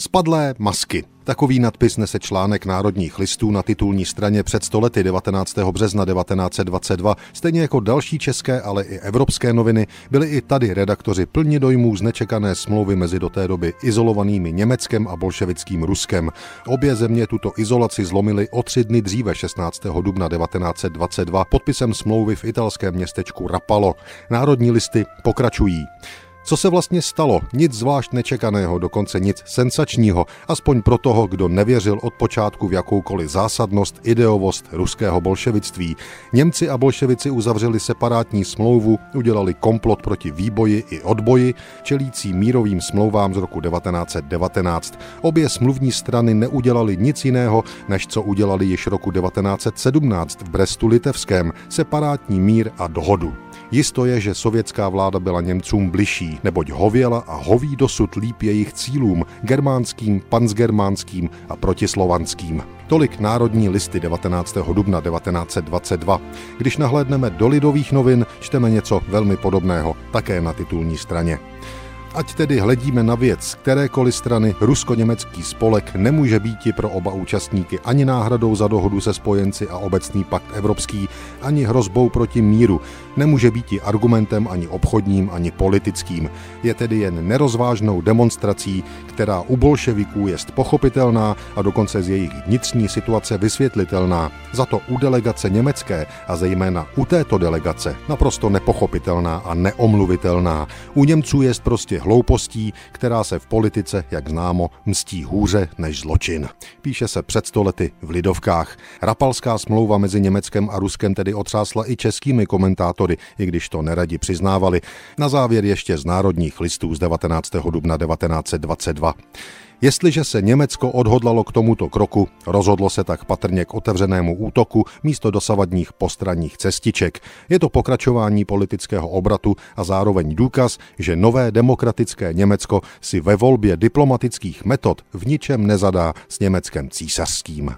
Spadlé masky. Takový nadpis nese článek Národních listů na titulní straně před stolety 19. března 1922. Stejně jako další české, ale i evropské noviny, byli i tady redaktoři plně dojmů z nečekané smlouvy mezi do té doby izolovanými Německem a bolševickým Ruskem. Obě země tuto izolaci zlomily o tři dny dříve 16. dubna 1922 podpisem smlouvy v italském městečku Rapalo. Národní listy pokračují. Co se vlastně stalo? Nic zvlášť nečekaného, dokonce nic sensačního, aspoň pro toho, kdo nevěřil od počátku v jakoukoliv zásadnost, ideovost ruského bolševictví. Němci a bolševici uzavřeli separátní smlouvu, udělali komplot proti výboji i odboji, čelící mírovým smlouvám z roku 1919. Obě smluvní strany neudělali nic jiného, než co udělali již roku 1917 v Brestu Litevském, separátní mír a dohodu. Jisto je, že sovětská vláda byla Němcům bližší, neboť hověla a hoví dosud líp jejich cílům, germánským, pansgermánským a protislovanským. Tolik národní listy 19. dubna 1922. Když nahlédneme do lidových novin, čteme něco velmi podobného, také na titulní straně. Ať tedy hledíme na věc kterékoliv strany, rusko-německý spolek nemůže být pro oba účastníky ani náhradou za dohodu se spojenci a obecný pakt evropský, ani hrozbou proti míru, nemůže být argumentem ani obchodním, ani politickým. Je tedy jen nerozvážnou demonstrací, která u bolševiků je pochopitelná a dokonce z jejich vnitřní situace vysvětlitelná. Za to u delegace německé a zejména u této delegace naprosto nepochopitelná a neomluvitelná. U Němců je prostě hloupostí, která se v politice, jak známo, mstí hůře než zločin. Píše se před stolety v Lidovkách. Rapalská smlouva mezi Německem a Ruskem tedy otřásla i českými komentátory, i když to neradi přiznávali. Na závěr ještě z národních listů z 19. dubna 1922. Jestliže se Německo odhodlalo k tomuto kroku, rozhodlo se tak patrně k otevřenému útoku místo dosavadních postranních cestiček. Je to pokračování politického obratu a zároveň důkaz, že nové demokratické Německo si ve volbě diplomatických metod v ničem nezadá s Německem císařským.